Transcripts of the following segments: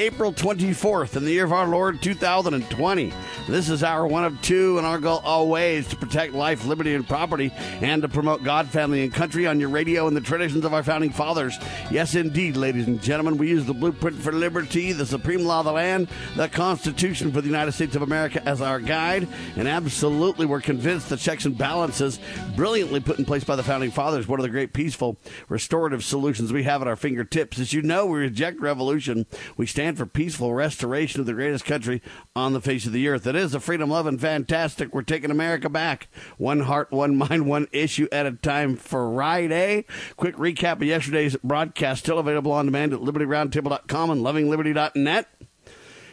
April 24th in the year of our Lord 2020. This is our one of two, and our goal always to protect life, liberty, and property, and to promote God, family, and country on your radio and the traditions of our founding fathers. Yes, indeed, ladies and gentlemen, we use the blueprint for liberty, the supreme law of the land, the Constitution for the United States of America as our guide, and absolutely we're convinced the checks and balances brilliantly put in place by the founding fathers, one of the great peaceful, restorative solutions we have at our fingertips. As you know, we reject revolution. We stand for peaceful restoration of the greatest country on the face of the earth. It is a freedom loving fantastic. We're taking America back. One heart, one mind, one issue at a time Friday. Quick recap of yesterday's broadcast, still available on demand at libertyroundtable.com and lovingliberty.net.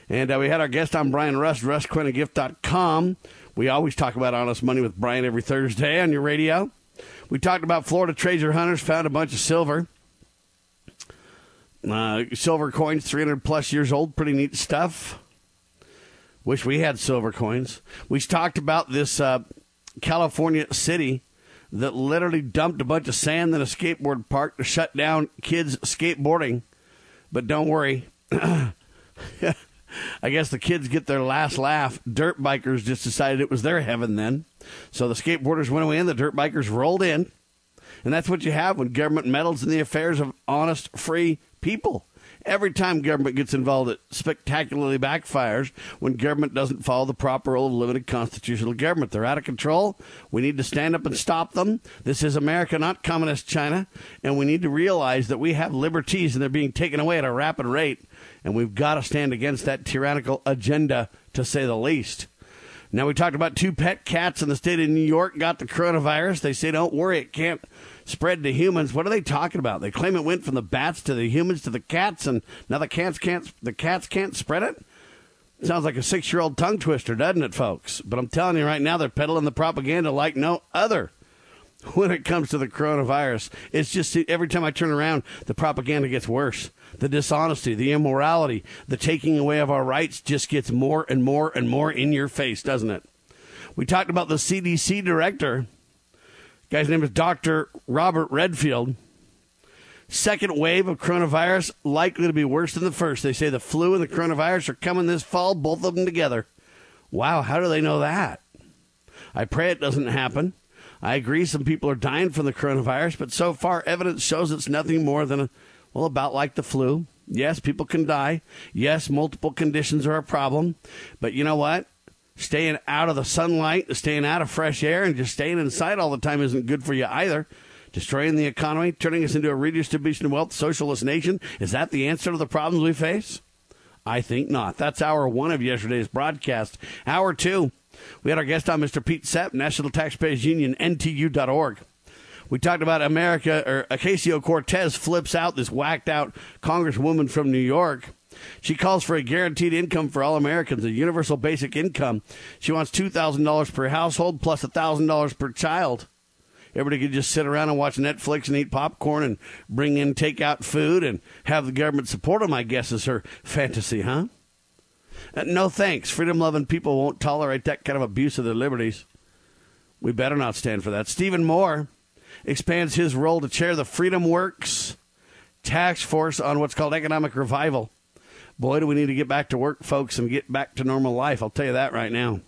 And uh, we had our guest on Brian Rust, RustQuintagift.com. We always talk about honest money with Brian every Thursday on your radio. We talked about Florida treasure hunters found a bunch of silver. Uh, silver coins, 300 plus years old. Pretty neat stuff. Wish we had silver coins. We talked about this uh, California city that literally dumped a bunch of sand in a skateboard park to shut down kids skateboarding. But don't worry. I guess the kids get their last laugh. Dirt bikers just decided it was their heaven then. So the skateboarders went away and the dirt bikers rolled in. And that's what you have when government meddles in the affairs of honest, free people. Every time government gets involved, it spectacularly backfires when government doesn't follow the proper role of limited constitutional government. They're out of control. We need to stand up and stop them. This is America, not communist China. And we need to realize that we have liberties and they're being taken away at a rapid rate. And we've got to stand against that tyrannical agenda, to say the least. Now, we talked about two pet cats in the state of New York got the coronavirus. They say, don't worry, it can't spread to humans. What are they talking about? They claim it went from the bats to the humans to the cats, and now the cats can't the cats can't spread it. Sounds like a six year old tongue twister, doesn't it, folks? But I'm telling you right now, they're peddling the propaganda like no other when it comes to the coronavirus. It's just every time I turn around, the propaganda gets worse. The dishonesty, the immorality, the taking away of our rights just gets more and more and more in your face, doesn't it? We talked about the CDC director Guy's name is Dr. Robert Redfield. Second wave of coronavirus likely to be worse than the first. They say the flu and the coronavirus are coming this fall, both of them together. Wow, how do they know that? I pray it doesn't happen. I agree some people are dying from the coronavirus, but so far evidence shows it's nothing more than a, well, about like the flu. Yes, people can die. Yes, multiple conditions are a problem. But you know what? staying out of the sunlight, staying out of fresh air, and just staying inside all the time isn't good for you either. Destroying the economy, turning us into a redistribution of wealth socialist nation. Is that the answer to the problems we face? I think not. That's hour one of yesterday's broadcast. Hour two, we had our guest on, Mr. Pete Sepp, National Taxpayers Union, NTU.org. We talked about America, or Ocasio Cortez flips out this whacked out Congresswoman from New York she calls for a guaranteed income for all Americans, a universal basic income. She wants $2,000 per household plus $1,000 per child. Everybody could just sit around and watch Netflix and eat popcorn and bring in takeout food and have the government support them, I guess, is her fantasy, huh? Uh, no thanks. Freedom loving people won't tolerate that kind of abuse of their liberties. We better not stand for that. Stephen Moore expands his role to chair the Freedom Works task force on what's called economic revival. Boy, do we need to get back to work, folks, and get back to normal life. I'll tell you that right now.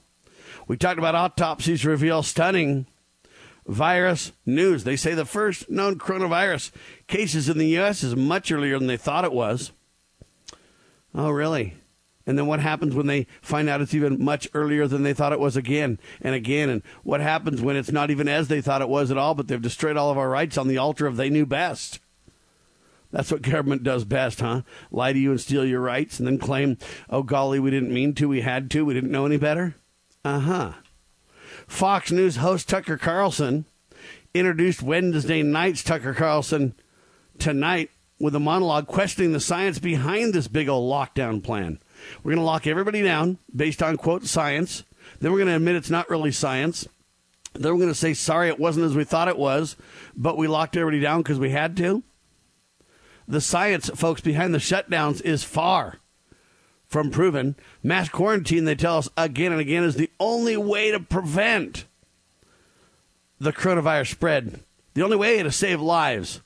We talked about autopsies reveal stunning virus news. They say the first known coronavirus cases in the U.S. is much earlier than they thought it was. Oh, really? And then what happens when they find out it's even much earlier than they thought it was again and again? And what happens when it's not even as they thought it was at all, but they've destroyed all of our rights on the altar of they knew best? That's what government does best, huh? Lie to you and steal your rights and then claim, oh, golly, we didn't mean to, we had to, we didn't know any better? Uh huh. Fox News host Tucker Carlson introduced Wednesday night's Tucker Carlson tonight with a monologue questioning the science behind this big old lockdown plan. We're going to lock everybody down based on, quote, science. Then we're going to admit it's not really science. Then we're going to say, sorry, it wasn't as we thought it was, but we locked everybody down because we had to. The science, folks, behind the shutdowns is far from proven. Mass quarantine, they tell us again and again, is the only way to prevent the coronavirus spread. The only way to save lives.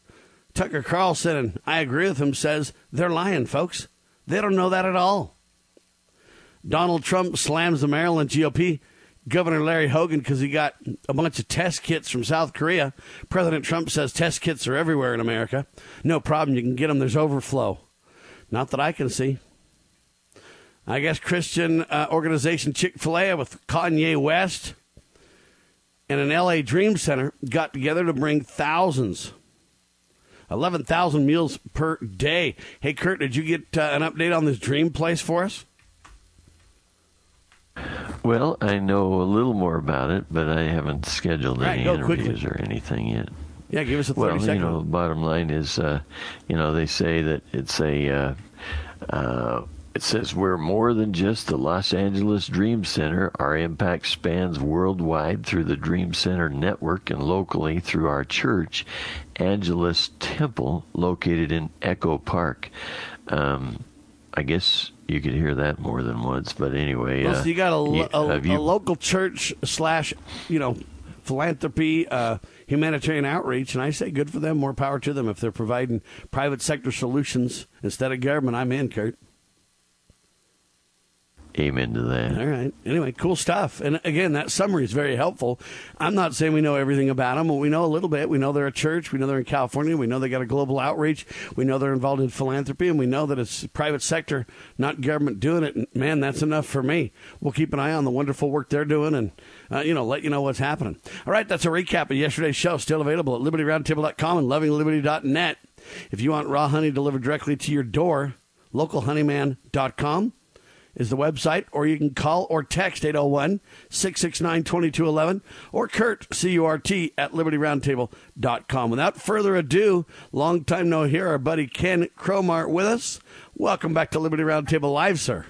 Tucker Carlson, and I agree with him, says they're lying, folks. They don't know that at all. Donald Trump slams the Maryland GOP Governor Larry Hogan because he got a bunch of test kits from South Korea. President Trump says test kits are everywhere in America. No problem. You can get them. There's overflow. Not that I can see. I guess Christian uh, organization Chick fil A with Kanye West and an LA Dream Center got together to bring thousands 11,000 meals per day. Hey, Kurt, did you get uh, an update on this dream place for us? Well, I know a little more about it, but I haven't scheduled right, any interviews quickly. or anything yet. Yeah, give us a 30 well, second. you know, bottom line is, uh, you know, they say that it's a, uh, uh, it says we're more than just the Los Angeles Dream Center. Our impact spans worldwide through the Dream Center network and locally through our church, Angelus Temple, located in Echo Park. Um, I guess you could hear that more than once, but anyway. Well, so you got a, you, a, you, a local church slash, you know, philanthropy, uh, humanitarian outreach, and I say good for them. More power to them if they're providing private sector solutions instead of government. I'm in, Kurt. Amen to that. All right. Anyway, cool stuff. And again, that summary is very helpful. I'm not saying we know everything about them, but we know a little bit. We know they're a church. We know they're in California. We know they got a global outreach. We know they're involved in philanthropy, and we know that it's private sector, not government, doing it. And man, that's enough for me. We'll keep an eye on the wonderful work they're doing, and uh, you know, let you know what's happening. All right, that's a recap of yesterday's show. Still available at libertyroundtable.com and lovingliberty.net. If you want raw honey delivered directly to your door, localhoneyman.com is the website, or you can call or text 801 669 2211 or Kurt, C U R T, at libertyroundtable.com. Without further ado, long time no here, our buddy Ken Cromar with us. Welcome back to Liberty Roundtable Live, sir.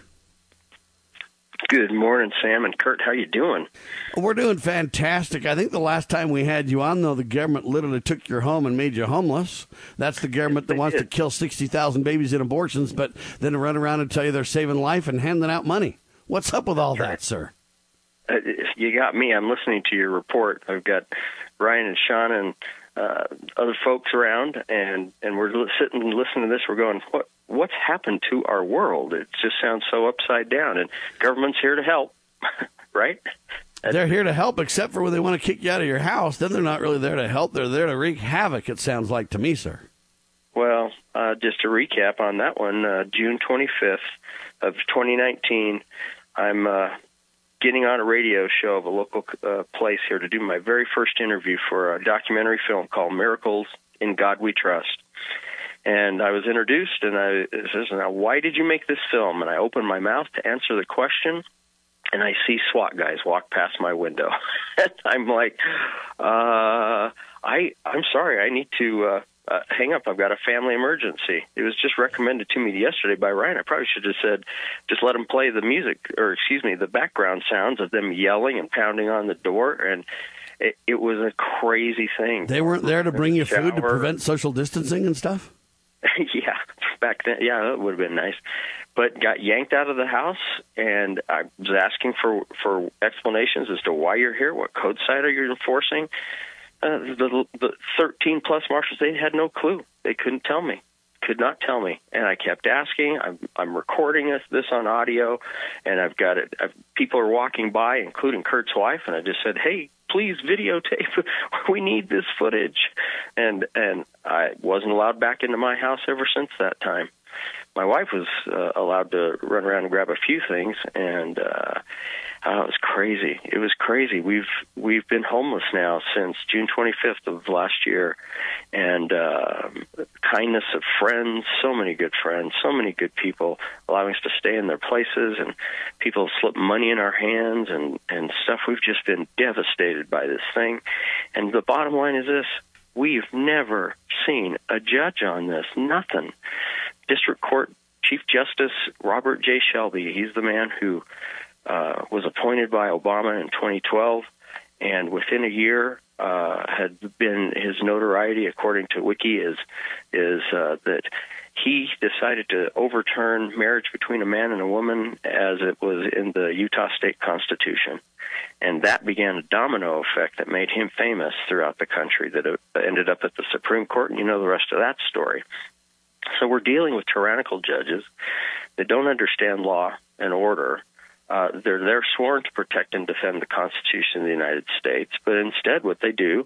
Good morning, Sam and Kurt. How you doing? We're doing fantastic. I think the last time we had you on, though, the government literally took your home and made you homeless. That's the government that wants to kill sixty thousand babies in abortions, but then run around and tell you they're saving life and handing out money. What's up with all that, sir? Uh, you got me. I'm listening to your report. I've got Ryan and Sean and uh, other folks around, and and we're sitting and listening to this. We're going, what what's happened to our world? It just sounds so upside down. And government's here to help, right? They're here to help, except for when they want to kick you out of your house. Then they're not really there to help. They're there to wreak havoc. It sounds like to me, sir. Well, uh, just to recap on that one, uh, June 25th of 2019, I'm uh, getting on a radio show of a local uh, place here to do my very first interview for a documentary film called Miracles in God We Trust. And I was introduced, and I says, "Now, why did you make this film?" And I opened my mouth to answer the question, and I see SWAT guys walk past my window. and I'm like, uh, "I, I'm sorry, I need to." Uh, uh, hang up. I've got a family emergency. It was just recommended to me yesterday by Ryan. I probably should have said, just let them play the music, or excuse me, the background sounds of them yelling and pounding on the door. And it, it was a crazy thing. They weren't there to bring you food to prevent social distancing and stuff? yeah, back then, yeah, that would have been nice. But got yanked out of the house, and I was asking for for explanations as to why you're here, what code cite are you enforcing. Uh, the the 13 plus marshals, they had no clue. They couldn't tell me could not tell me, and I kept asking. I'm, I'm recording this, this on audio, and I've got it. I've, people are walking by, including Kurt's wife, and I just said, "Hey, please videotape. we need this footage." And and I wasn't allowed back into my house ever since that time. My wife was uh, allowed to run around and grab a few things, and uh, Oh, it was crazy. It was crazy. We've we've been homeless now since June 25th of last year, and uh, kindness of friends, so many good friends, so many good people allowing us to stay in their places, and people slip money in our hands and and stuff. We've just been devastated by this thing, and the bottom line is this: we've never seen a judge on this. Nothing. District Court Chief Justice Robert J. Shelby. He's the man who uh, was appointed by Obama in 2012, and within a year uh, had been his notoriety, according to Wiki, is is uh, that he decided to overturn marriage between a man and a woman as it was in the Utah state constitution. And that began a domino effect that made him famous throughout the country, that ended up at the Supreme Court, and you know the rest of that story. So we're dealing with tyrannical judges that don't understand law and order. Uh, they're they're sworn to protect and defend the Constitution of the United States, but instead, what they do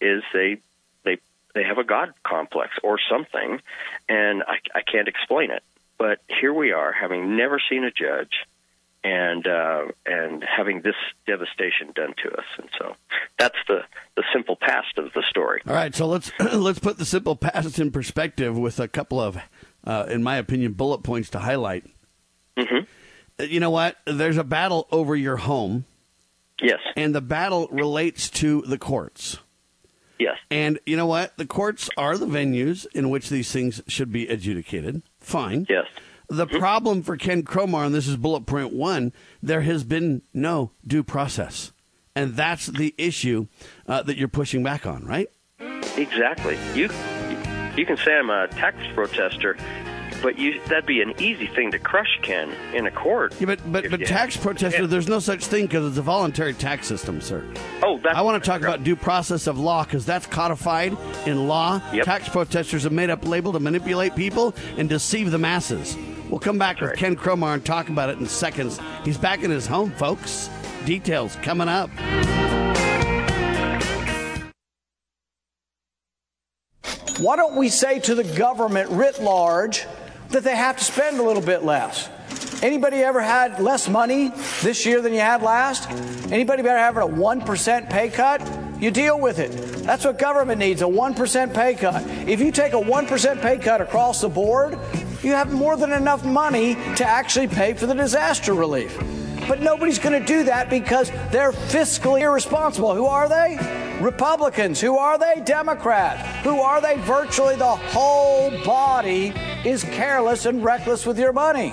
is they they they have a god complex or something, and I, I can't explain it. But here we are, having never seen a judge, and uh, and having this devastation done to us, and so that's the the simple past of the story. All right, so let's let's put the simple past in perspective with a couple of, uh, in my opinion, bullet points to highlight. Mm-hmm. You know what? There's a battle over your home. Yes. And the battle relates to the courts. Yes. And you know what? The courts are the venues in which these things should be adjudicated. Fine. Yes. The mm-hmm. problem for Ken Cromar, and this is bullet point one, there has been no due process. And that's the issue uh, that you're pushing back on, right? Exactly. You you can say I'm a tax protester, but you, that'd be an easy thing to crush, Ken, in a court. Yeah, but but, but tax protester, there's no such thing because it's a voluntary tax system, sir. Oh, I want to talk about due process of law because that's codified in law. Yep. Tax protesters have made up label to manipulate people and deceive the masses. We'll come back that's with right. Ken Cromar and talk about it in seconds. He's back in his home, folks. Details coming up. Why don't we say to the government writ large that they have to spend a little bit less? Anybody ever had less money this year than you had last? Anybody ever have a 1% pay cut? You deal with it. That's what government needs a 1% pay cut. If you take a 1% pay cut across the board, you have more than enough money to actually pay for the disaster relief. But nobody's going to do that because they're fiscally irresponsible. Who are they? Republicans. Who are they? Democrats. Who are they? Virtually the whole body is careless and reckless with your money.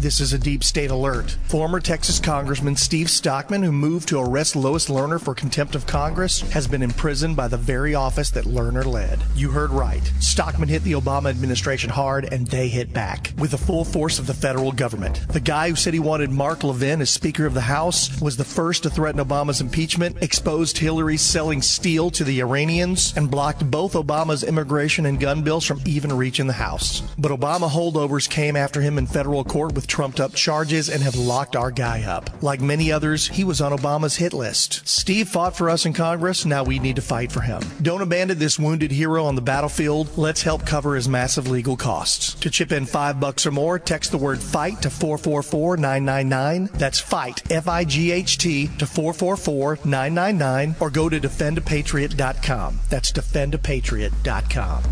This is a deep state alert. Former Texas Congressman Steve Stockman, who moved to arrest Lois Lerner for contempt of Congress, has been imprisoned by the very office that Lerner led. You heard right. Stockman hit the Obama administration hard, and they hit back with the full force of the federal government. The guy who said he wanted Mark Levin as Speaker of the House was the first to threaten Obama's impeachment, exposed Hillary selling steel to the Iranians, and blocked both Obama's immigration and gun bills from even reaching the House. But Obama holdovers came after him in federal court with trumped up charges and have locked our guy up. Like many others, he was on Obama's hit list. Steve fought for us in Congress, now we need to fight for him. Don't abandon this wounded hero on the battlefield. Let's help cover his massive legal costs. To chip in five bucks or more, text the word fight to 444-999. That's fight, F-I-G-H-T to 444-999 or go to defendapatriot.com. That's defendapatriot.com.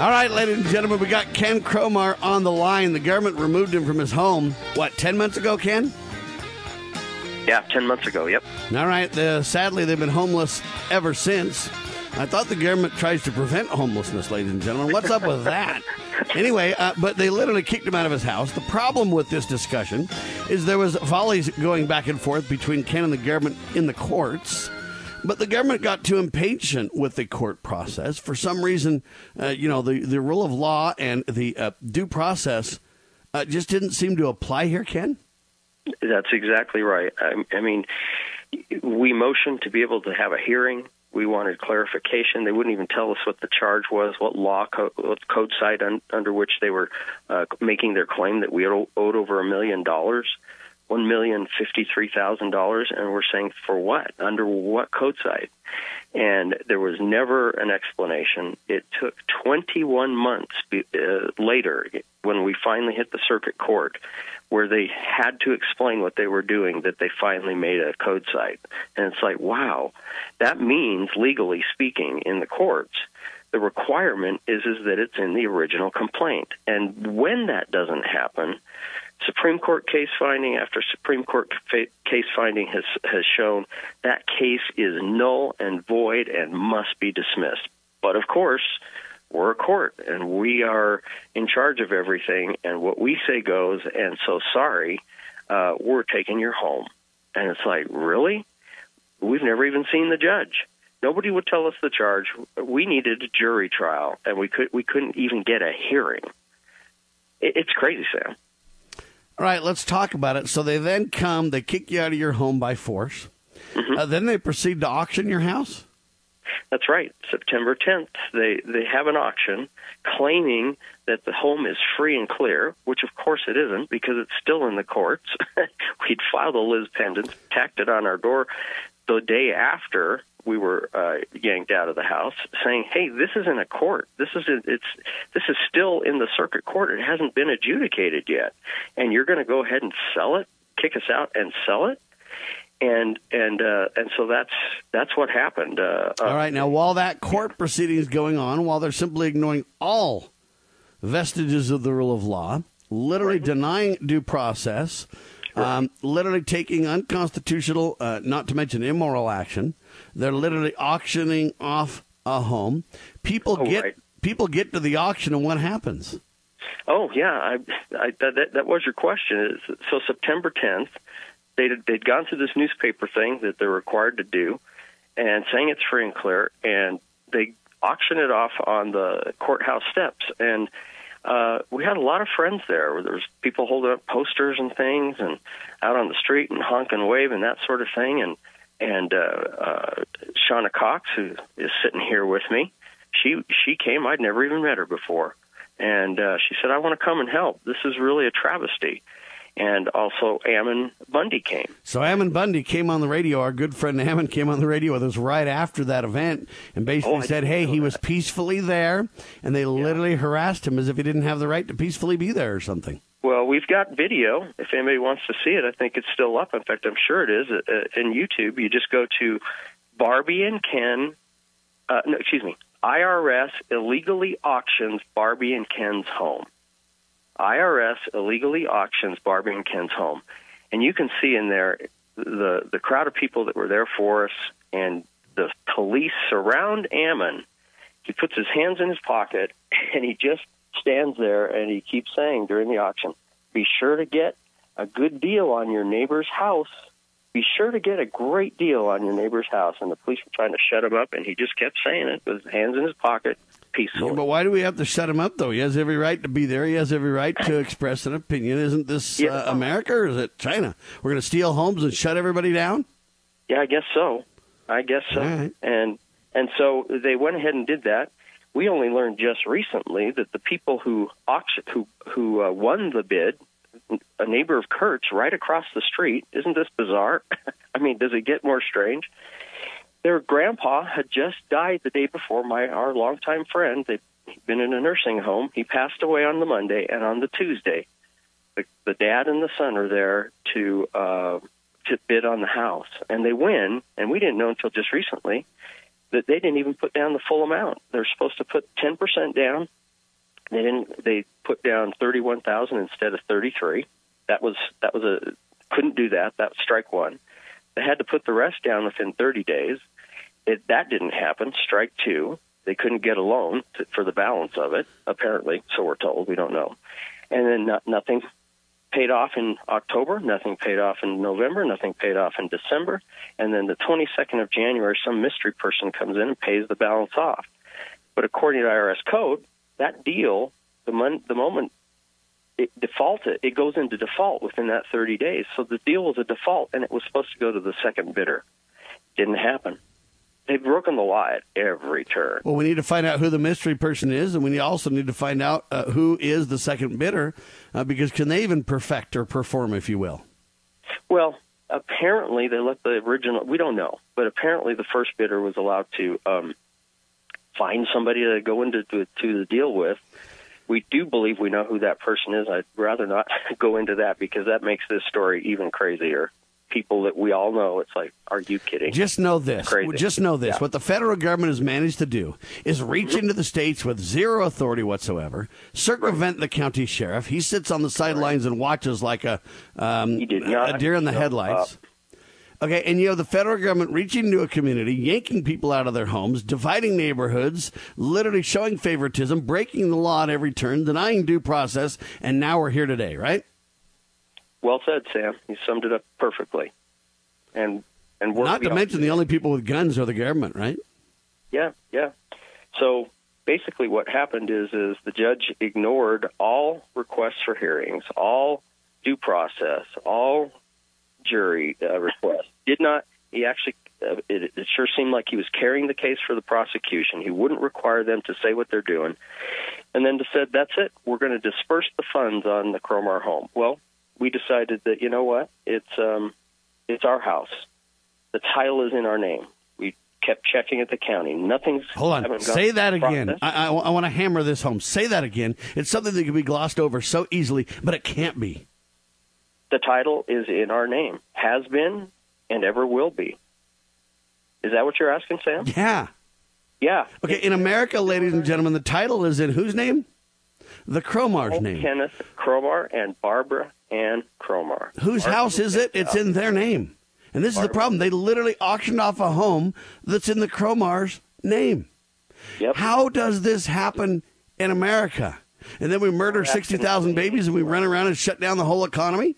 All right, ladies and gentlemen, we got Ken Cromar on the line. The government removed him from his home, what, 10 months ago, Ken? Yeah, 10 months ago, yep. All right, uh, sadly, they've been homeless ever since. I thought the government tries to prevent homelessness, ladies and gentlemen. What's up with that? Anyway, uh, but they literally kicked him out of his house. The problem with this discussion is there was volleys going back and forth between Ken and the government in the courts. But the government got too impatient with the court process. For some reason, uh, you know, the, the rule of law and the uh, due process uh, just didn't seem to apply here, Ken? That's exactly right. I, I mean, we motioned to be able to have a hearing. We wanted clarification. They wouldn't even tell us what the charge was, what law co- what code cite un, under which they were uh, making their claim that we owed over a million dollars. One million fifty three thousand dollars, and we're saying for what? Under what code cite? And there was never an explanation. It took 21 months be, uh, later, when we finally hit the circuit court, where they had to explain what they were doing, that they finally made a code cite. And it's like, wow, that means legally speaking in the courts the requirement is is that it's in the original complaint. And when that doesn't happen, Supreme Court case finding after Supreme Court case finding has has shown that case is null and void and must be dismissed. But of course, we're a court and we are in charge of everything, and what we say goes. And so, sorry, uh, we're taking your home. And it's like, really? We've never even seen the judge. Nobody would tell us the charge. We needed a jury trial, and we could we couldn't even get a hearing. It, it's crazy, Sam. All right, let's talk about it. So they then come, they kick you out of your home by force. Mm-hmm. Uh, then they proceed to auction your house. That's right. September 10th, they they have an auction claiming that the home is free and clear, which of course it isn't because it's still in the courts. We'd filed a Lis pendens, tacked it on our door the day after we were uh, yanked out of the house, saying, "Hey, this isn't a court. This is it's this is still in the circuit court. It hasn't been adjudicated yet, and you're going to go ahead and sell it, kick us out, and sell it." And and uh, and so that's that's what happened. Uh, all right, now while that court proceeding is going on, while they're simply ignoring all vestiges of the rule of law, literally right. denying due process. Um, literally taking unconstitutional, uh, not to mention immoral action, they're literally auctioning off a home. People oh, get right. people get to the auction, and what happens? Oh yeah, I, I, that that was your question. So September 10th, they'd they'd gone through this newspaper thing that they're required to do, and saying it's free and clear, and they auction it off on the courthouse steps, and uh, we had a lot of friends there. There was people holding up posters and things, and out on the street and honk and wave and that sort of thing, and and uh, uh, Shawna Cox, who is sitting here with me, she she came. I'd never even met her before, and uh, she said, "I want to come and help. This is really a travesty." And also, Ammon Bundy came. So Ammon Bundy came on the radio. Our good friend Ammon came on the radio with us right after that event, and basically oh, said, "Hey, he that. was peacefully there, and they yeah. literally harassed him as if he didn't have the right to peacefully be there or something." Well, we've got video. If anybody wants to see it, I think it's still up. In fact, I'm sure it is uh, uh, in YouTube. You just go to Barbie and Ken. Uh, no, excuse me. IRS illegally auctions Barbie and Ken's home. IRS illegally auctions Barbie and Ken's home, and you can see in there the the crowd of people that were there for us, and the police surround Ammon. He puts his hands in his pocket, and he just stands there and he keeps saying during the auction, be sure to get a good deal on your neighbor's house. Be sure to get a great deal on your neighbor's house. And the police were trying to shut him up, and he just kept saying it with his hands in his pocket, peacefully. Yeah, but why do we have to shut him up, though? He has every right to be there. He has every right to express an opinion. Isn't this yeah. uh, America or is it China? We're going to steal homes and shut everybody down? Yeah, I guess so. I guess so. Right. And and so they went ahead and did that we only learned just recently that the people who auction, who who uh, won the bid, a neighbor of Kurt's right across the street. Isn't this bizarre? I mean, does it get more strange? Their grandpa had just died the day before. My our longtime friend, they'd been in a nursing home. He passed away on the Monday, and on the Tuesday, the, the dad and the son are there to uh, to bid on the house, and they win. And we didn't know until just recently that they didn't even put down the full amount. They're supposed to put 10% down. They didn't. They put down 31,000 instead of 33. That was that was a couldn't do that. That was strike one. They had to put the rest down within 30 days. It, that didn't happen. Strike two. They couldn't get a loan to, for the balance of it. Apparently, so we're told. We don't know. And then not, nothing paid off in October, nothing paid off in November, nothing paid off in December, and then the 22nd of January, some mystery person comes in and pays the balance off. But according to IRS code, that deal, the, mon- the moment it defaulted, it goes into default within that 30 days. So the deal was a default, and it was supposed to go to the second bidder. Didn't happen they've broken the law at every turn. Well, we need to find out who the mystery person is, and we also need to find out uh, who is the second bidder, uh, because can they even perfect or perform, if you will? Well, apparently they let the original. We don't know, but apparently the first bidder was allowed to um, find somebody to go into to, to the deal with. We do believe we know who that person is. I'd rather not go into that because that makes this story even crazier. People that we all know, it's like, are you kidding? Just know this. Crazy. Just know this. Yeah. What the federal government has managed to do is reach into the states with zero authority whatsoever, circumvent the county sheriff. He sits on the sidelines and watches like a um, He did not a deer in the show headlights. Okay, and you have the federal government reaching into a community, yanking people out of their homes, dividing neighborhoods, literally showing favoritism, breaking the law at every turn, denying due process, and now we're here today, right? Well said, Sam. You summed it up perfectly. And and we're Not to mention the only people with guns are the government, right? Yeah, yeah. So basically, what happened is is the judge ignored all requests for hearings, all due process, all jury uh, requests. Did not. He actually. Uh, it, it sure seemed like he was carrying the case for the prosecution. He wouldn't require them to say what they're doing, and then just said, "That's it. We're going to disperse the funds on the Cromar home." Well, we decided that you know what? It's um, it's our house. The title is in our name. We kept checking at the county. Nothing's Hold on. Say that again. I, I, I want to hammer this home. Say that again. It's something that can be glossed over so easily, but it can't be. The title is in our name, has been, and ever will be. Is that what you're asking, Sam? Yeah. Yeah. Okay, in America, ladies and gentlemen, the title is in whose name? The Cromar's Oh, name. Kenneth Cromar and Barbara Ann Cromar. Whose Barbara house is it? It's in their name. And this is the problem. They literally auctioned off a home that's in the Cromar's name. Yep. How does this happen in America? And then we murder 60,000 babies and we run around and shut down the whole economy?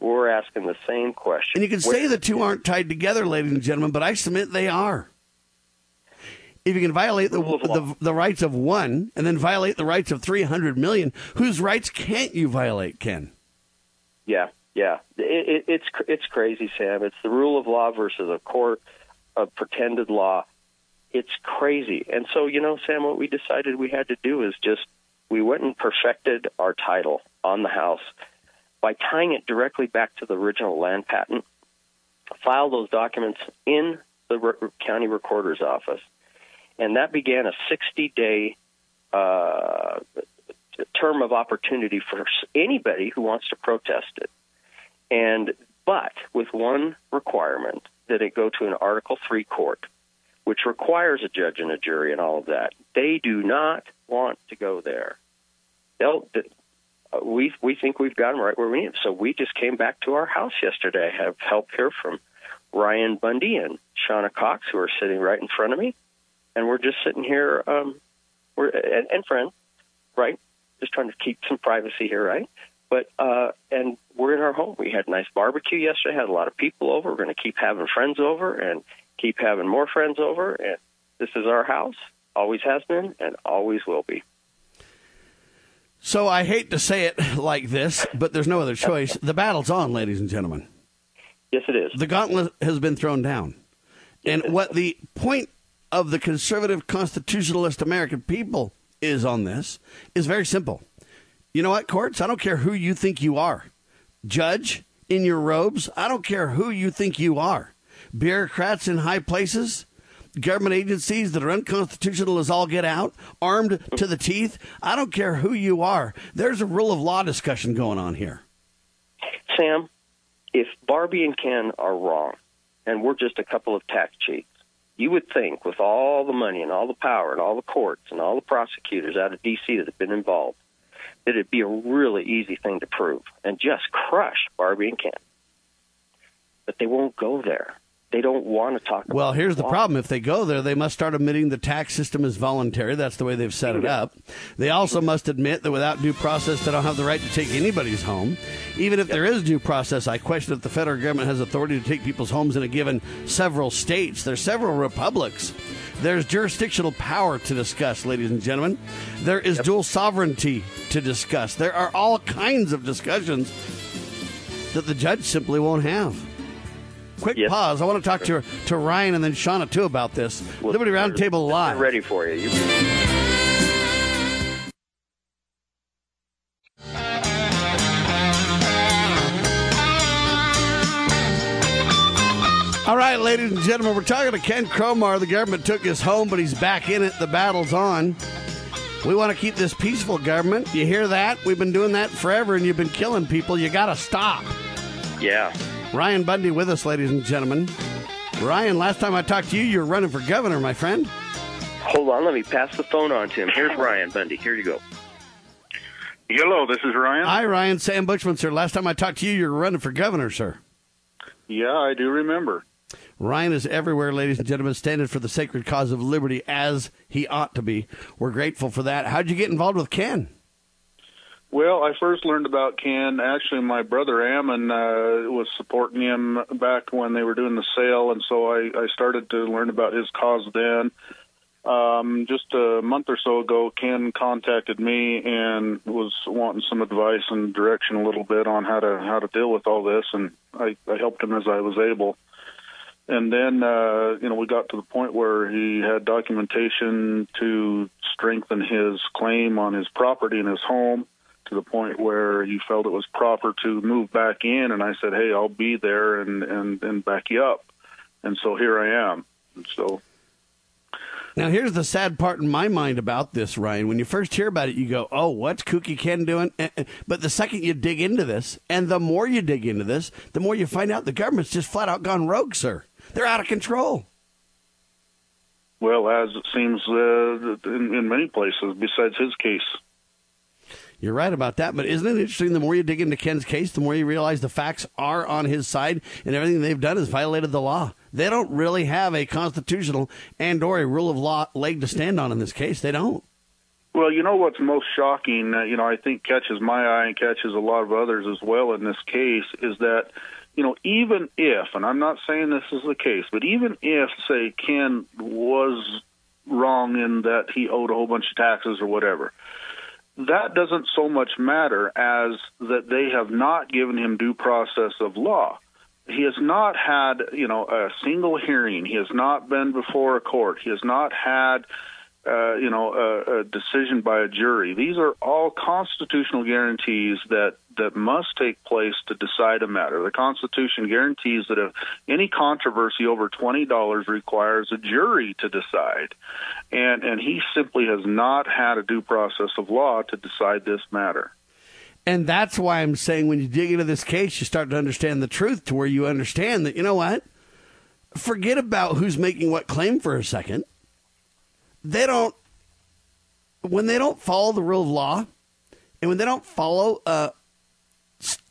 We're asking the same question. And you can say the two aren't tied together, ladies and gentlemen, but I submit they are. If you can violate the, Rule of law. the, the rights of one and then violate the rights of 300 million, whose rights can't you violate, Ken? Yeah, yeah. It, it, it's it's crazy, Sam. It's the rule of law versus a court of pretended law. It's crazy. And so, you know, Sam, what we decided we had to do is just we went and perfected our title on the house by tying it directly back to the original land patent. File those documents in the re- county recorder's office, and that began a 60-day uh, term of opportunity for anybody who wants to protest it. And but with one requirement that it go to an Article Three court, which requires a judge and a jury and all of that. They do not want to go there. They'll. Uh, We we think we've got them right where we need them. So we just came back to our house yesterday. I have help here from Ryan Bundy and Shawna Cox, who are sitting right in front of me, and we're just sitting here. Um, we're and, and friends, right? Just trying to keep some privacy here, right? But uh, and we're in our home. We had a nice barbecue yesterday. Had a lot of people over. We're going to keep having friends over and keep having more friends over. And this is our house. Always has been and always will be. So I hate to say it like this, but there's no other choice. The battle's on, ladies and gentlemen. Yes, it is. The gauntlet has been thrown down. And what the point of the conservative constitutionalist American people is on this is very simple. You know what, courts? I don't care who you think you are. Judge in your robes, I don't care who you think you are. Bureaucrats in high places, government agencies that are unconstitutional as all get out, armed to the teeth, I don't care who you are. There's a rule of law discussion going on here. Sam, if Barbie and Ken are wrong, and we're just a couple of tax cheats, you would think with all the money and all the power and all the courts and all the prosecutors out of D.C. that have been involved, that it'd be a really easy thing to prove and just crush Barbie and Ken. But they won't go there. They don't want to talk about Well, here's the problem. If they go there, they must start admitting the tax system is voluntary. That's the way they've set it up. They also must admit that without due process, they don't have the right to take anybody's home. Even if there is due process, I question if the federal government has authority to take people's homes in a given several states. There's several republics. There's jurisdictional power to discuss, ladies and gentlemen. There is dual sovereignty to discuss. There are all kinds of discussions that the judge simply won't have. Quick Yes. pause. I want to talk to to Ryan and then Shawna too about this. Well, Liberty Roundtable Live. ready for you. you right, ladies and gentlemen, we're talking to Ken Cromar. The government took his home, but he's back in it. The battle's on. We want to keep this peaceful, government. You hear that? We've been doing that forever, and you've been killing people. You got to stop. Yeah. Ryan Bundy with us, ladies and gentlemen. Ryan, last time I talked to you, you were running for governor, my friend. Hold on, let me pass the phone on to him. Here's Ryan Bundy. Here you go. Hello, this is Ryan. Hi, Ryan. Sam Bushman, sir. Last time I talked to you, you were running for governor, sir. Yeah, I do remember. Ryan is everywhere, ladies and gentlemen, standing for the sacred cause of liberty as he ought to be. We're grateful for that. How'd you get involved with Ken? Well, I first learned about Ken. Actually, my brother Ammon uh, was supporting him back when they were doing the sale, and so I, I started to learn about his cause then. Um, just a month or so ago, Ken contacted me and was wanting some advice and direction a little bit on how to how to deal with all this, and I, I helped him as I was able. And then, uh, you know, we got to the point where he had documentation to strengthen his claim on his property and his home to the point where you felt it was proper to move back in. And I said, hey, I'll be there and, and, and back you up. And so here I am. And so. Now, here's the sad part in my mind about this, Ryan. When you first hear about it, you go, oh, what's Kooky Ken doing? But the second you dig into this, and the more you dig into this, the more you find out the government's just flat out gone rogue, sir. They're out of control. Well, as it seems uh, in, in many places, besides his case. You're right about that, but isn't it interesting? The more you dig into Ken's case, the more you realize the facts are on his side, and everything they've done has violated the law. They don't really have a constitutional and/or a rule of law leg to stand on in this case. They don't. Well, you know what's most shocking, uh, you know, I think catches my eye and catches a lot of others as well in this case is that, you know, even if, and I'm not saying this is the case, but even if, say, Ken was wrong in that he owed a whole bunch of taxes or whatever, that doesn't so much matter as that they have not given him due process of law. He has not had, you know, a single hearing. He has not been before a court. He has not had, uh, you know, a, a decision by a jury. These are all constitutional guarantees that that must take place to decide a matter. The Constitution guarantees that if any controversy over twenty dollars requires a jury to decide, and and he simply has not had a due process of law to decide this matter. And that's why I'm saying when you dig into this case, you start to understand the truth to where you understand that, you know what? Forget about who's making what claim for a second. They don't, when they don't follow the rule of law and when they don't follow uh,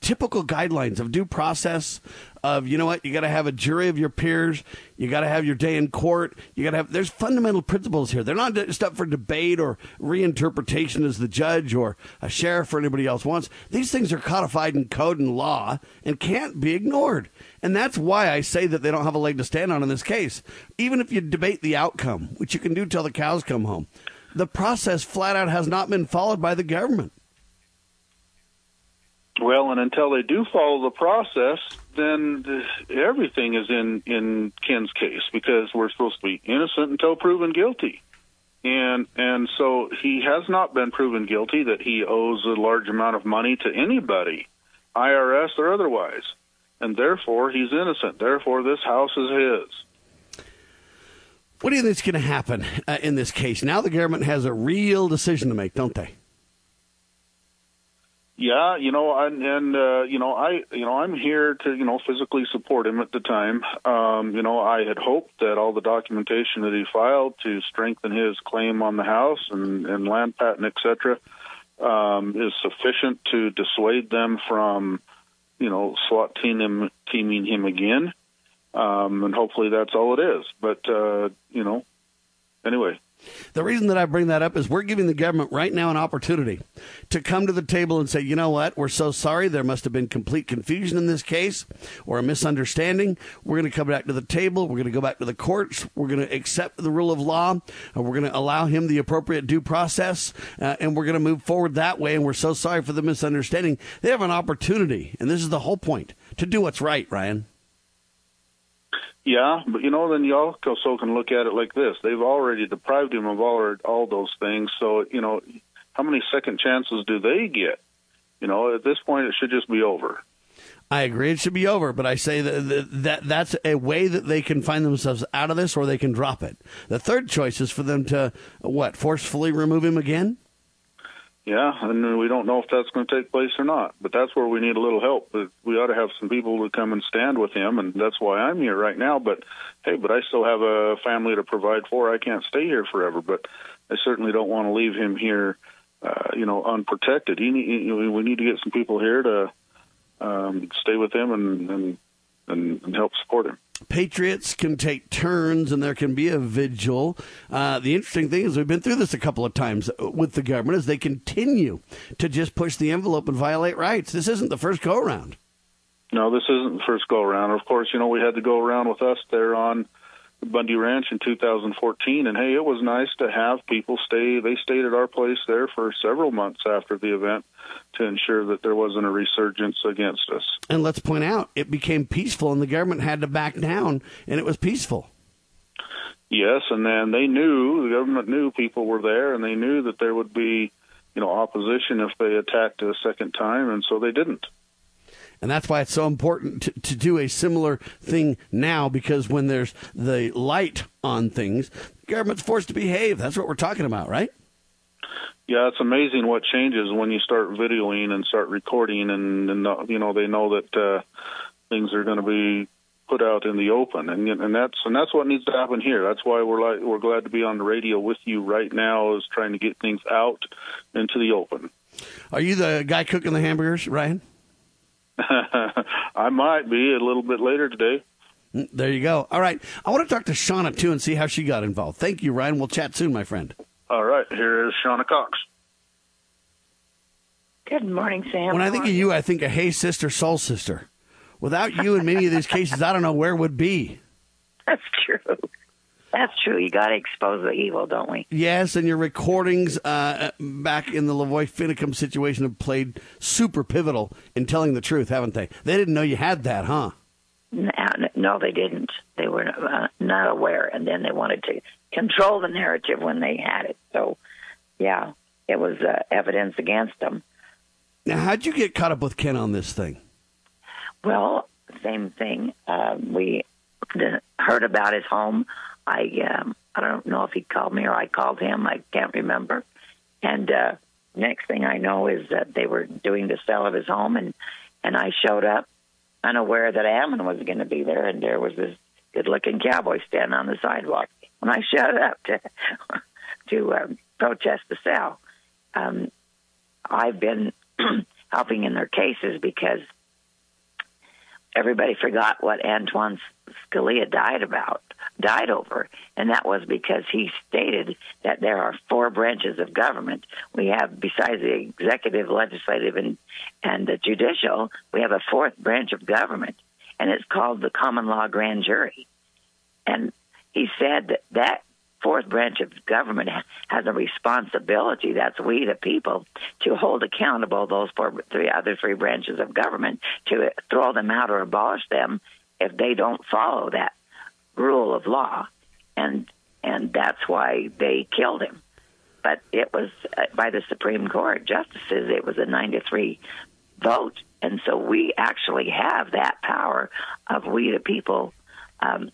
typical guidelines of due process, of you know what you got to have a jury of your peers you got to have your day in court you got to have there's fundamental principles here. They're not just up for debate or reinterpretation as the judge or a sheriff or anybody else wants. These things are codified in code and law and can't be ignored. And that's why i say that they don't have a leg to stand on in this case. Even if you debate the outcome which you can do till the cows come home the process flat out has not been followed by the government well, and until they do follow the process, then everything is in in Ken's case because we're supposed to be innocent until proven guilty. And and so he has not been proven guilty that he owes a large amount of money to anybody, IRS or otherwise. And therefore he's innocent. Therefore this house is his. What do you think is going to happen uh, in this case? Now the government has a real decision to make, don't they? Yeah, you know, and, and uh, you know, I, you know, I'm here to, you know, physically support him at the time. Um, you know, I had hoped that all the documentation that he filed to strengthen his claim on the house and, and land patent, et cetera, um, is sufficient to dissuade them from, you know, SWAT team him, teaming him again. Um, and hopefully that's all it is. But uh, you know, anyway. The reason that I bring that up is we're giving the government right now an opportunity to come to the table and say, you know what, we're so sorry. There must have been complete confusion in this case or a misunderstanding. We're going to come back to the table. We're going to go back to the courts. We're going to accept the rule of law. We're going to allow him the appropriate due process. Uh, and we're going to move forward that way. And we're so sorry for the misunderstanding. They have an opportunity. And this is the whole point to do what's right, Ryan. Yeah, but you know, then you also can look at it like this: they've already deprived him of all all those things. So you know, how many second chances do they get? You know, at this point, it should just be over. I agree it should be over, but I say that, that that's a way that they can find themselves out of this or they can drop it. The third choice is for them to, what, forcefully remove him again? Yeah, and we don't know if that's going to take place or not. But that's where we need a little help. We ought to have some people to come and stand with him, and that's why I'm here right now. But hey, but I still have a family to provide for. I can't stay here forever, but I certainly don't want to leave him here, uh, you know, unprotected. He, he, we need to get some people here to um, stay with him and, and and help support him. Patriots can take turns and there can be a vigil. Uh, the interesting thing is, we've been through this a couple of times with the government, as they continue to just push the envelope and violate rights. This isn't the first go around. No, this isn't the first go around. Of course, you know, we had to go around with us there on Bundy Ranch in 2014, and hey, it was nice to have people stay. They stayed at our place there for several months after the event to ensure that there wasn't a resurgence against us. And let's point out, it became peaceful, and the government had to back down, and it was peaceful. Yes, and then they knew the government knew people were there, and they knew that there would be, you know, opposition if they attacked a second time, and so they didn't. And that's why it's so important to, to do a similar thing now because when there's the light on things, the government's forced to behave. That's what we're talking about, right? Yeah, it's amazing what changes when you start videoing and start recording, and, and you know they know that uh, things are going to be put out in the open, and and that's and that's what needs to happen here. That's why we're like we're glad to be on the radio with you right now, is trying to get things out into the open. Are you the guy cooking the hamburgers, Ryan? I might be a little bit later today. Mm, there you go. All right. I want to talk to Shawna, too, and see how she got involved. Thank you, Ryan. We'll chat soon, my friend. All right. Here is Shawna Cox. Good morning, Sam. When I think of you, I think of Hey Sister, Soul Sister. Without you in many of these cases, I don't know where would be. That's true. That's true. You got to expose the evil, don't we? Yes, and your recordings uh, back in the Lavoy Finicum situation have played super pivotal in telling the truth, haven't they? They didn't know you had that, huh? No, no they didn't. They were uh, not aware, and then they wanted to control the narrative when they had it. So, yeah, it was uh, evidence against them. Now, how'd you get caught up with Ken on this thing? Well, same thing. Uh, we heard about his home I um, I don't know if he called me or I called him. I can't remember. And uh, next thing I know is that they were doing the sale of his home, and and I showed up unaware that Ammon was going to be there, and there was this good-looking cowboy standing on the sidewalk. When I showed up to to um, protest the sale, um, I've been helping in their cases because everybody forgot what Antonin Scalia died about, died over, and that was because he stated that there are four branches of government. We have, besides the executive, legislative, and and the judicial, we have a fourth branch of government, and it's called the common law grand jury. And he said that that fourth branch of government has a responsibility. That's we, the people, to hold accountable those four, three other three branches of government to throw them out or abolish them if they don't follow that rule of law, and and that's why they killed him. But it was uh, by the Supreme Court justices. It was a nine to three vote, and so we actually have that power of we the people um,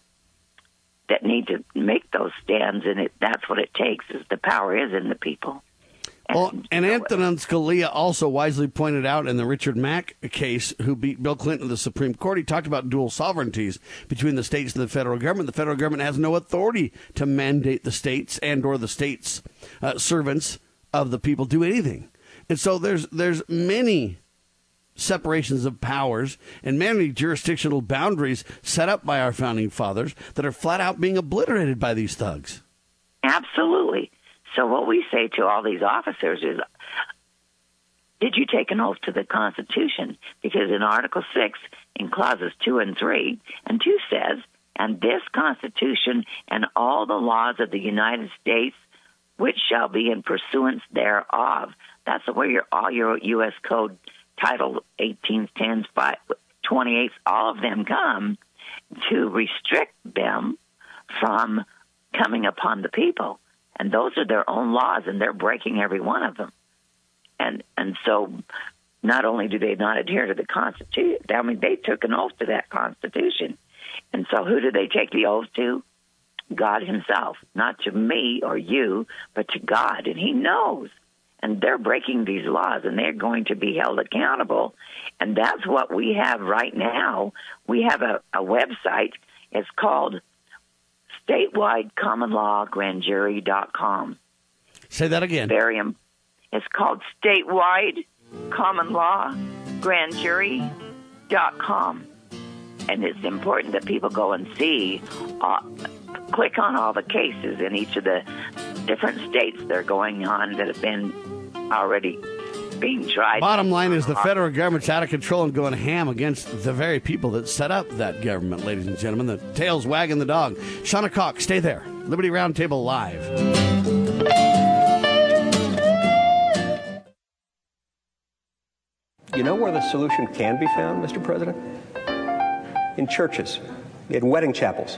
that need to make those stands, and it, that's what it takes. Is the power is in the people. And, well, and Antonin Scalia also wisely pointed out in the Richard Mack case, who beat Bill Clinton to the Supreme Court, he talked about dual sovereignties between the states and the federal government. The federal government has no authority to mandate the states and or the states' uh, servants of the people do anything. And so there's there's many separations of powers and many jurisdictional boundaries set up by our founding fathers that are flat out being obliterated by these thugs. Absolutely. So what we say to all these officers is, did you take an oath to the Constitution? Because in Article 6, in clauses 2 and 3, and 2 says, and this Constitution and all the laws of the United States which shall be in pursuance thereof. That's where your all your U.S. Code Title 18, 10, 5, 28, all of them come to restrict them from coming upon the people. And those are their own laws, and they're breaking every one of them. And and so not only do they not adhere to the Constitution, I mean, they took an oath to that Constitution. And so who do they take the oath to? God Himself, not to me or you, but to God. And He knows. And they're breaking these laws and they're going to be held accountable. And that's what we have right now. We have a, a website. It's called statewidecommonlawgrandjury.com. Say that again. Very, it's called statewide common law grand jury.com. And it's important that people go and see, uh, click on all the cases in each of the different states that are going on that have been already being tried. Bottom line is the federal government's out of control and going ham against the very people that set up that government, ladies and gentlemen. The tail's wagging the dog. Shawna Cox, stay there. Liberty Roundtable Live. You know where the solution can be found, Mr. President? In churches, in wedding chapels,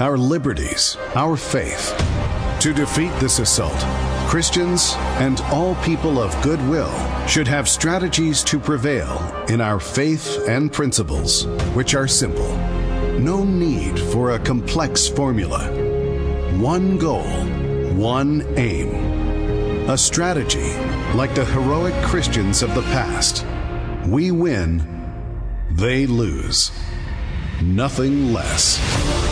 our liberties, our faith? To defeat this assault, Christians and all people of goodwill should have strategies to prevail in our faith and principles, which are simple. No need for a complex formula. One goal, one aim. A strategy like the heroic Christians of the past. We win, they lose. Nothing less.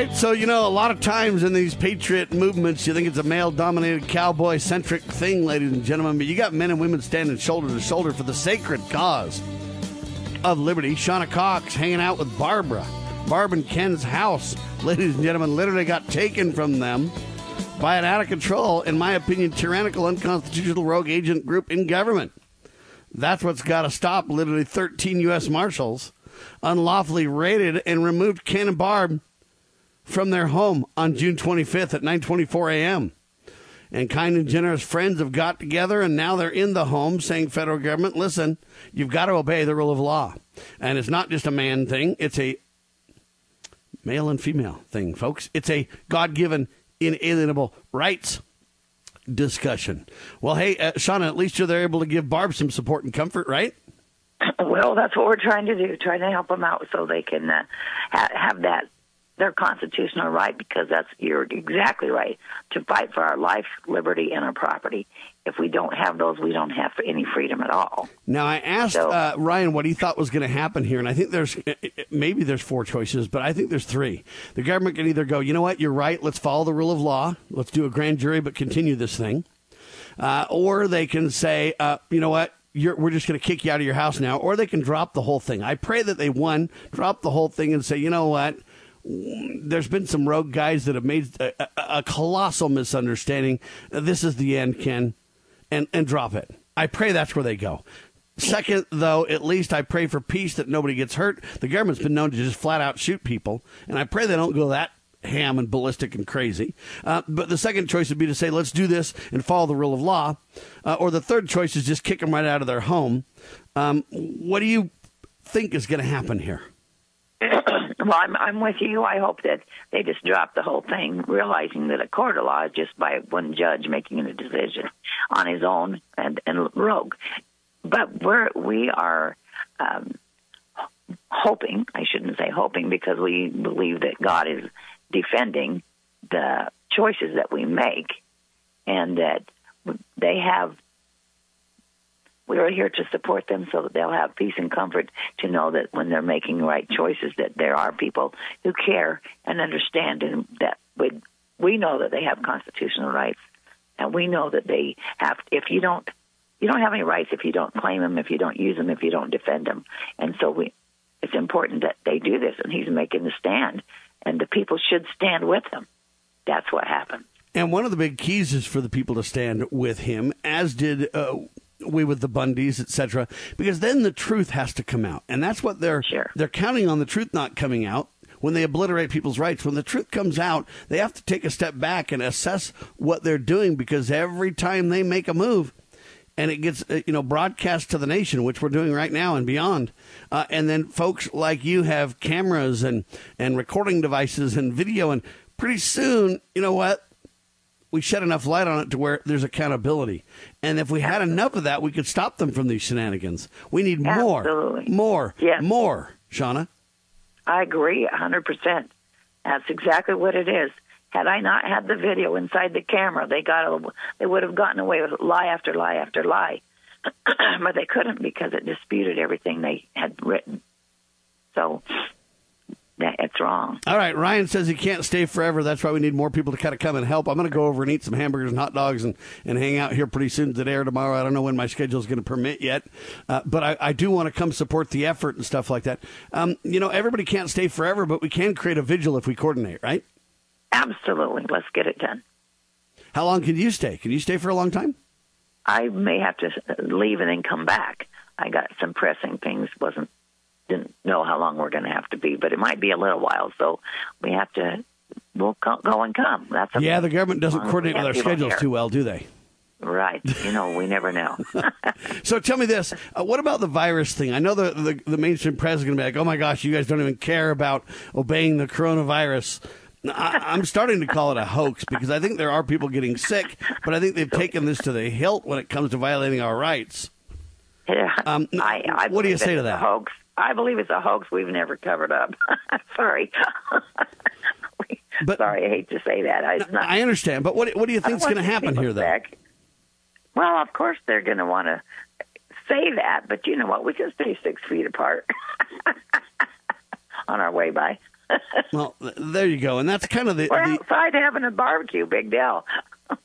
Right, so you know, a lot of times in these patriot movements, you think it's a male dominated, cowboy centric thing, ladies and gentlemen, but you got men and women standing shoulder to shoulder for the sacred cause of liberty. Shawna Cox hanging out with Barbara. Barb and Ken's house, ladies and gentlemen, literally got taken from them by an out of control, in my opinion, tyrannical, unconstitutional rogue agent group in government. That's what's got to stop. Literally 13 U.S. Marshals unlawfully raided and removed Ken and Barb from their home on June 25th at 9:24 a.m. And kind and generous friends have got together and now they're in the home saying federal government, listen, you've got to obey the rule of law. And it's not just a man thing, it's a male and female thing, folks. It's a God-given inalienable rights discussion. Well, hey, uh, Shawna, at least you're there able to give Barb some support and comfort, right? Well, that's what we're trying to do, trying to help them out so they can uh, ha- have that their constitutional right because that's you're exactly right to fight for our life, liberty, and our property. If we don't have those, we don't have any freedom at all. Now, I asked So- uh, Ryan what he thought was going to happen here, and I think there's uh, maybe there's four choices, but I think there's three. The government can either go, you know what, you're right, let's follow the rule of law, let's do a grand jury, but continue this thing, uh, or they can say, uh, you know what. You're, we're just going to kick you out of your house now, or they can drop the whole thing. I pray that they one drop the whole thing and say, you know what, there's been some rogue guys that have made a, a, a colossal misunderstanding. This is the end, Ken, and and drop it. I pray that's where they go. Second, though, at least I pray for peace that nobody gets hurt. The government's been known to just flat out shoot people, and I pray they don't go that ham and ballistic and crazy. Uh, but the second choice would be to say, let's do this and follow the rule of law. Uh, or the third choice is just kick them right out of their home. Um, what do you think is going to happen here? well, I'm, I'm with you. I hope that they just drop the whole thing, realizing that a court of law is just by one judge making a decision on his own and, and rogue. But we're we are um, hoping. I shouldn't say hoping because we believe that God is defending the choices that we make, and that they have we are here to support them so that they'll have peace and comfort to know that when they're making right choices that there are people who care and understand and that we we know that they have constitutional rights. And we know that they have if you don't you don't have any rights if you don't claim them if you don't use them if you don't defend them. And so we it's important that they do this and he's making the stand and the people should stand with him. That's what happened. And one of the big keys is for the people to stand with him, as did uh, we with the Bundys, etc. Because then the truth has to come out, and that's what they're sure. they're counting on the truth not coming out when they obliterate people's rights. When the truth comes out, they have to take a step back and assess what they're doing because every time they make a move, and it gets uh, you know broadcast to the nation, which we're doing right now and beyond. Uh, and then folks like you have cameras and and recording devices and video, and pretty soon, you know what? We shed enough light on it to where there's accountability. And if we had enough of that, we could stop them from these shenanigans. We need Absolutely. more, more, yes. more. Shawna, I agree hundred percent. That's exactly what it is. Had I not had the video inside the camera, they got a, they would have gotten away with lie after lie after lie, but they couldn't because it disputed everything they had written. So it's wrong. All right, Ryan says he can't stay forever. That's why we need more people to kind of come and help. I'm going to go over and eat some hamburgers and hot dogs and, and hang out here pretty soon today or tomorrow. I don't know when my schedule is going to permit yet, uh, but I, I, do want to come support the effort and stuff like that. Um, you know, everybody can't stay forever, but we can create a vigil if we coordinate, right? Absolutely. Let's get it done. How long can you stay? Can you stay for a long time? I may have to leave and then come back. I got some pressing things. wasn't didn't know how long we're going to have to be, but it might be a little while. So we have to we'll go and come. That's yeah. The government doesn't coordinate with our schedules too well, do they? Right. You know, we never know. so tell me this: uh, What about the virus thing? I know the, the the mainstream press is going to be like, "Oh my gosh, you guys don't even care about obeying the coronavirus." I, am starting to call it a hoax because I think there are people getting sick, but I think they've taken this to the hilt when it comes to violating our rights. Yeah. Um, I, I what do you say to that? hoax. I believe it's a hoax we've never covered up. Sorry. but, Sorry, I hate to say that. I, not, I understand, but what what do you think is going to happen here, though? Back. Well, of course they're going to want to say that, but you know what? We can stay six feet apart on our way by. well, there you go, and that's kind of the. We're the, outside having a barbecue, big deal.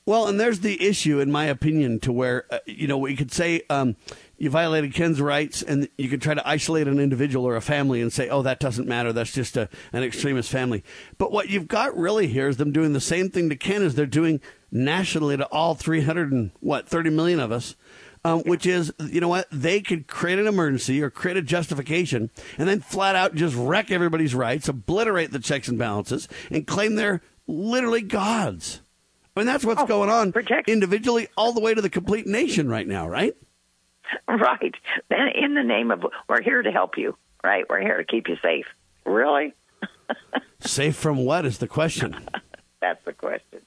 well, and there's the issue, in my opinion, to where uh, you know we could say. Um, you violated Ken's rights, and you can try to isolate an individual or a family and say, "Oh, that doesn't matter. That's just a, an extremist family." But what you've got really here is them doing the same thing to Ken as they're doing nationally to all 300 and what 30 million of us. Um, which is, you know what, they could create an emergency or create a justification and then flat out just wreck everybody's rights, obliterate the checks and balances, and claim they're literally gods. I mean, that's what's oh, going on protect. individually all the way to the complete nation right now, right? Right. Then in the name of we're here to help you, right? We're here to keep you safe. Really? safe from what is the question? That's the question.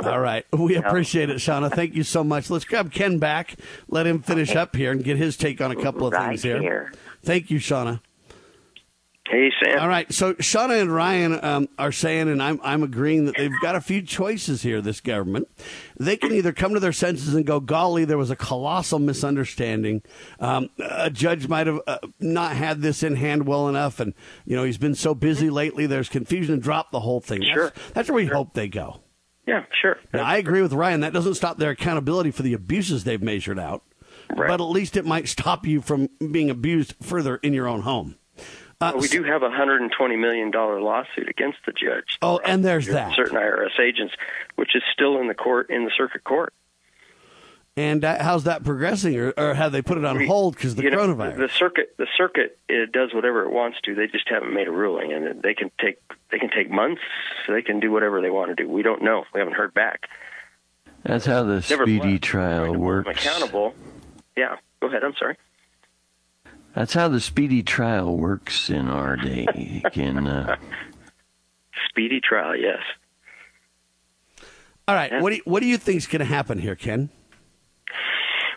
All right. We appreciate it, Shawna. Thank you so much. Let's grab Ken back, let him finish okay. up here and get his take on a couple of right things here. here. Thank you, Shawna. Hey, Sam. All right. So Shawna and Ryan um, are saying, and I'm, I'm agreeing that they've got a few choices here, this government. They can either come to their senses and go, golly, there was a colossal misunderstanding. Um, a judge might have uh, not had this in hand well enough, and, you know, he's been so busy lately, there's confusion and drop the whole thing. Sure. That's, that's where we sure. hope they go. Yeah, sure. Now, I agree with Ryan. That doesn't stop their accountability for the abuses they've measured out. Right. But at least it might stop you from being abused further in your own home. Uh, well, we do have a hundred and twenty million dollar lawsuit against the judge. Oh, and there's that certain IRS agents, which is still in the court in the circuit court. And uh, how's that progressing, or, or have they put it on hold because the you know, coronavirus? The circuit, the circuit, it does whatever it wants to. They just haven't made a ruling, and they can take they can take months. They can do whatever they want to do. We don't know. We haven't heard back. That's how the speedy trial works. Accountable. Yeah. Go ahead. I'm sorry. That's how the speedy trial works in our day. Can uh... speedy trial? Yes. All right. What do you, what do you think's going to happen here, Ken?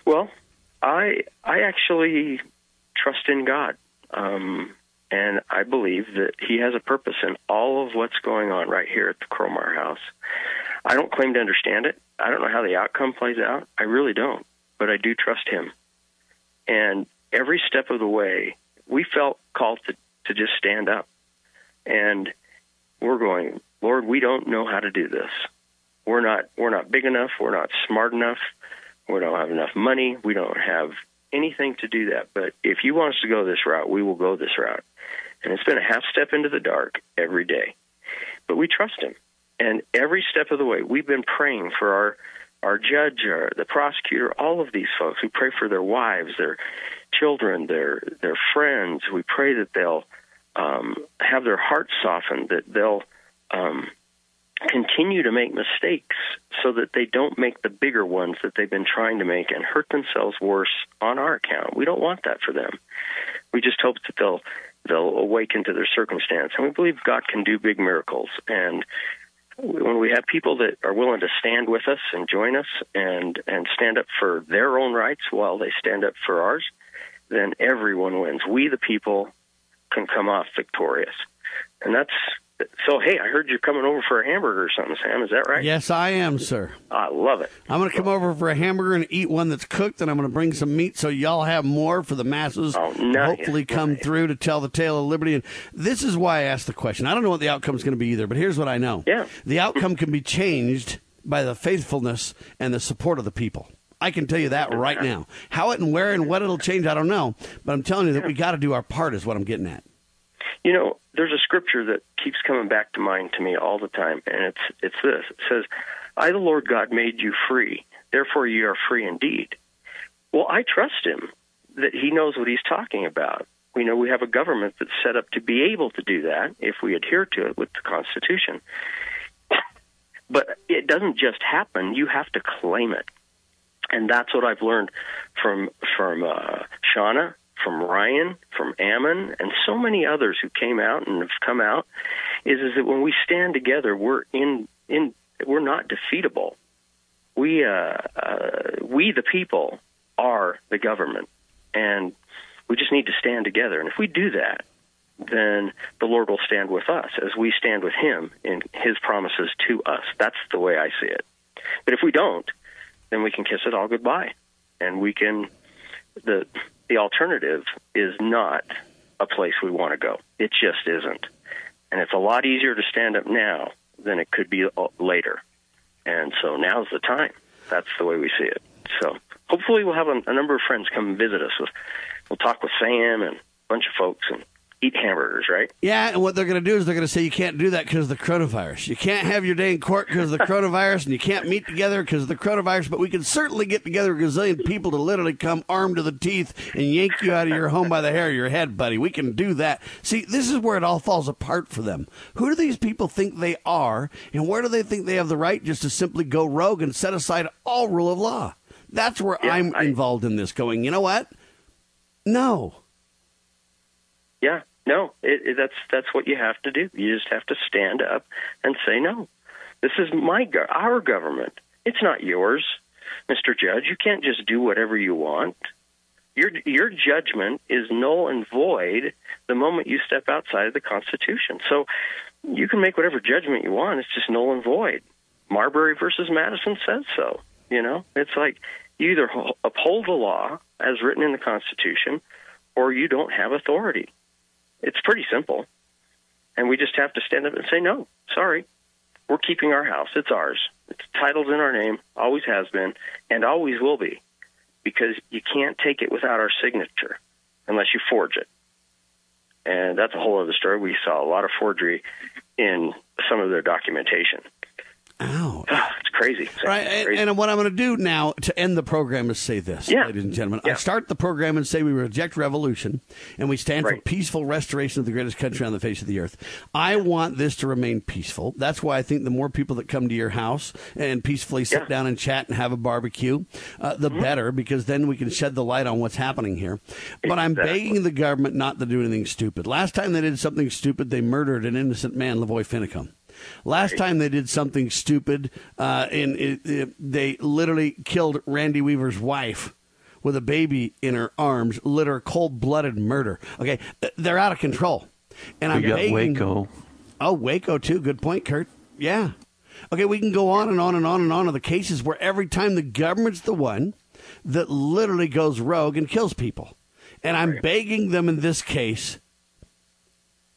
Well, I I actually trust in God, um, and I believe that He has a purpose in all of what's going on right here at the Cromar House. I don't claim to understand it. I don't know how the outcome plays out. I really don't, but I do trust Him. And every step of the way, we felt called to to just stand up, and we're going, Lord, we don't know how to do this. We're not we're not big enough. We're not smart enough. We don't have enough money. We don't have anything to do that. But if you want us to go this route, we will go this route. And it's been a half step into the dark every day. But we trust him. And every step of the way, we've been praying for our our judge, our, the prosecutor, all of these folks. We pray for their wives, their children, their their friends. We pray that they'll um, have their hearts softened, that they'll um, continue to make mistakes so that they don't make the bigger ones that they've been trying to make and hurt themselves worse on our account. We don't want that for them. We just hope that they'll they'll awaken to their circumstance, and we believe God can do big miracles. And when we have people that are willing to stand with us and join us and and stand up for their own rights while they stand up for ours, then everyone wins. We the people can come off victorious. And that's so, hey, I heard you're coming over for a hamburger or something, Sam. Is that right? Yes, I am, sir. I love it. I'm going to come over for a hamburger and eat one that's cooked, and I'm going to bring some meat so y'all have more for the masses. Oh, nice. Hopefully, come nice. through to tell the tale of liberty. And this is why I asked the question. I don't know what the outcome is going to be either, but here's what I know. Yeah. The outcome can be changed by the faithfulness and the support of the people. I can tell you that right now. How it and where and what it'll change, I don't know. But I'm telling you that we got to do our part, is what I'm getting at. You know, there's a scripture that keeps coming back to mind to me all the time, and it's it's this. It says, "I, the Lord God, made you free; therefore you are free indeed." Well, I trust Him that He knows what He's talking about. We know we have a government that's set up to be able to do that if we adhere to it with the Constitution. But it doesn't just happen; you have to claim it, and that's what I've learned from from uh, Shawna from Ryan, from Ammon, and so many others who came out and have come out, is is that when we stand together, we're in in we're not defeatable. We uh, uh, we the people are the government, and we just need to stand together. And if we do that, then the Lord will stand with us as we stand with Him in His promises to us. That's the way I see it. But if we don't, then we can kiss it all goodbye, and we can the the alternative is not a place we want to go. It just isn't. And it's a lot easier to stand up now than it could be uh, later. And so now's the time. That's the way we see it. So hopefully we'll have a, a number of friends come visit us. We'll talk with Sam and a bunch of folks and eat hamburgers, right? Yeah, and what they're going to do is they're going to say you can't do that because of the coronavirus. You can't have your day in court because of the coronavirus, and you can't meet together because of the coronavirus. But we can certainly get together a gazillion people to literally come armed to the teeth and yank you out of your home by the hair of your head, buddy. We can do that. See, this is where it all falls apart for them. Who do these people think they are, and where do they think they have the right just to simply go rogue and set aside all rule of law? That's where yeah, I'm I, involved in this. Going, you know what? No. Yeah, no, it, it, that's that's what you have to do. You just have to stand up and say no. This is my our government. It's not yours, Mr. Judge. You can't just do whatever you want. Your your judgment is null and void the moment you step outside of the Constitution. So you can make whatever judgment you want. It's just null and void. Marbury versus Madison says so. You know, it's like you either uphold the law as written in the Constitution, or you don't have authority. It's pretty simple. And we just have to stand up and say, no, sorry. We're keeping our house. It's ours. It's titled in our name, always has been, and always will be, because you can't take it without our signature unless you forge it. And that's a whole other story. We saw a lot of forgery in some of their documentation. Ow. it's crazy. crazy. Right, and, crazy. and what I'm going to do now to end the program is say this, Yeah. ladies and gentlemen. I start the program and say we reject revolution and we stand for peaceful restoration of the greatest country on the face of the earth. I want this to remain peaceful. That's why I think the more people that come to your house and peacefully sit Yeah. down and chat and have a barbecue, uh, the better, because then we can shed the light on what's happening here. But I'm begging the government not to do anything stupid. Last time they did something stupid, they murdered an innocent man, Lavoy Finicum. Last time they did something stupid, uh, in, it, it- they literally killed Randy Weaver's wife with a baby in her arms, liter cold blooded murder. Okay, they're out of control, and We I'm got begging, Waco. Oh, Waco too. Good point, Kurt. Yeah. Okay, we can go on and on and on and on of the cases where every time the government's the one that literally goes rogue and kills people. And I'm begging them in this case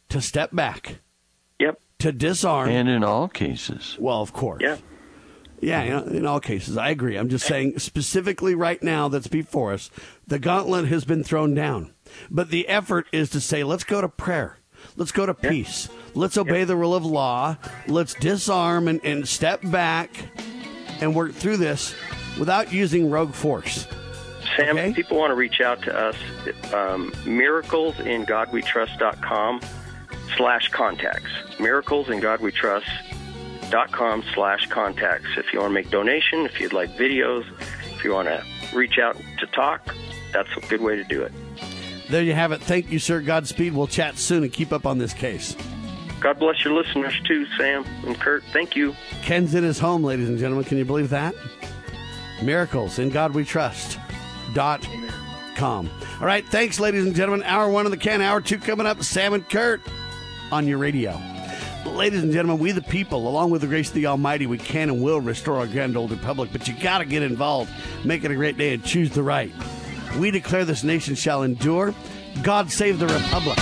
to step back. To disarm. And in all cases. well, of course. Yeah. Yeah, in all cases, I agree. I'm just saying specifically right now that's before us, the gauntlet has been thrown down. But the effort is to say, let's go to prayer. Let's go to peace. Let's obey the rule of law. Let's disarm and, and step back and work through this without using rogue force. Sam, Okay. people want to reach out to us, um, miraclesingodwetrust.com slash contacts. Miraclesingodwetrust.com slash contacts. If you want to make donation, if you'd like videos, if you want to reach out to talk, that's a good way to do it. There you have it. Thank you, sir. Godspeed. We'll chat soon and keep up on this case. God bless your listeners too, Sam and Kurt. Thank you. Ken's in his home, ladies and gentlemen. Can you believe that? Miracles in God we trust. Dot com. All right, thanks, ladies and gentlemen. Hour one of the can, hour two coming up. Sam and Kurt on your radio. Ladies and gentlemen, we the people, along with the grace of the Almighty, we can and will restore our grand old republic. But you got to get involved, make it a great day, and choose the right. We declare this nation shall endure. God save the republic.